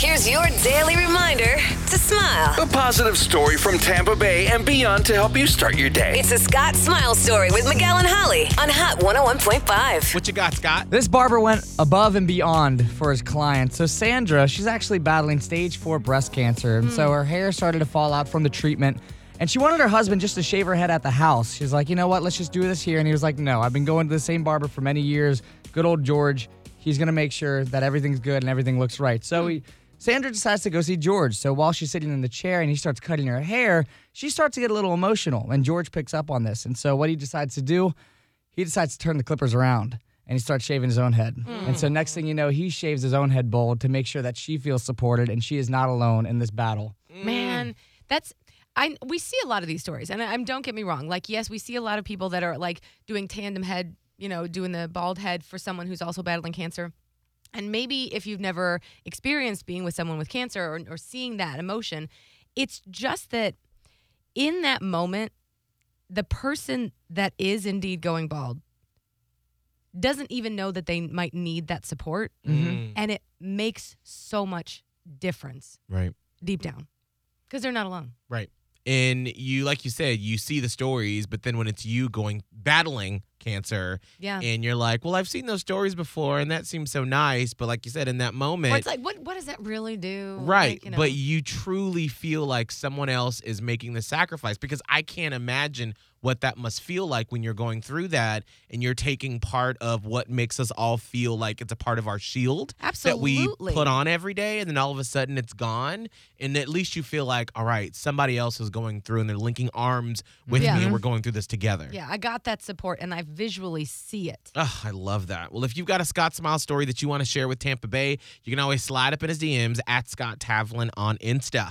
Here's your daily reminder to smile. A positive story from Tampa Bay and beyond to help you start your day. It's a Scott Smile story with Miguel and Holly on Hot 101.5. What you got, Scott? This barber went above and beyond for his client. So Sandra, she's actually battling stage four breast cancer, and so hmm. her hair started to fall out from the treatment. And she wanted her husband just to shave her head at the house. She's like, you know what? Let's just do this here. And he was like, no, I've been going to the same barber for many years. Good old George. He's gonna make sure that everything's good and everything looks right. So hmm. he, Sandra decides to go see George. So while she's sitting in the chair and he starts cutting her hair, she starts to get a little emotional. And George picks up on this. And so what he decides to do, he decides to turn the clippers around and he starts shaving his own head. And so next thing you know, he shaves his own head bald to make sure that she feels supported and she is not alone in this battle. Man, that's I we see a lot of these stories, and I, I'm don't get me wrong. Like, yes, we see a lot of people that are like doing tandem head, you know, doing the bald head for someone who's also battling cancer. And maybe if you've never experienced being with someone with cancer or, or seeing that emotion, it's just that in that moment, the person that is indeed going bald doesn't even know that they might need that support. Mm. And it makes so much difference Right. deep down because they're not alone. Right. And you, like you said, you see the stories, but then when it's you going battling cancer, Yeah. and you're like, well, I've seen those stories before, and that seems so nice. But like you said, in that moment, Or it's like, what what does that really do? Right. Like, you know. But you truly feel like someone else is making the sacrifice because I can't imagine what that must feel like when you're going through that and you're taking part of what makes us all feel like it's a part of our shield that we put on every day and then all of a sudden it's gone and at least you feel like all right somebody else is going through and they're linking arms with Yeah. me and we're going through this together yeah, I got that support and I visually see it. Oh, I love that. Well, if you've got a Scott Smile story that you want to share with Tampa Bay, you can always slide up in his DMs at Scott Tavlin on Insta.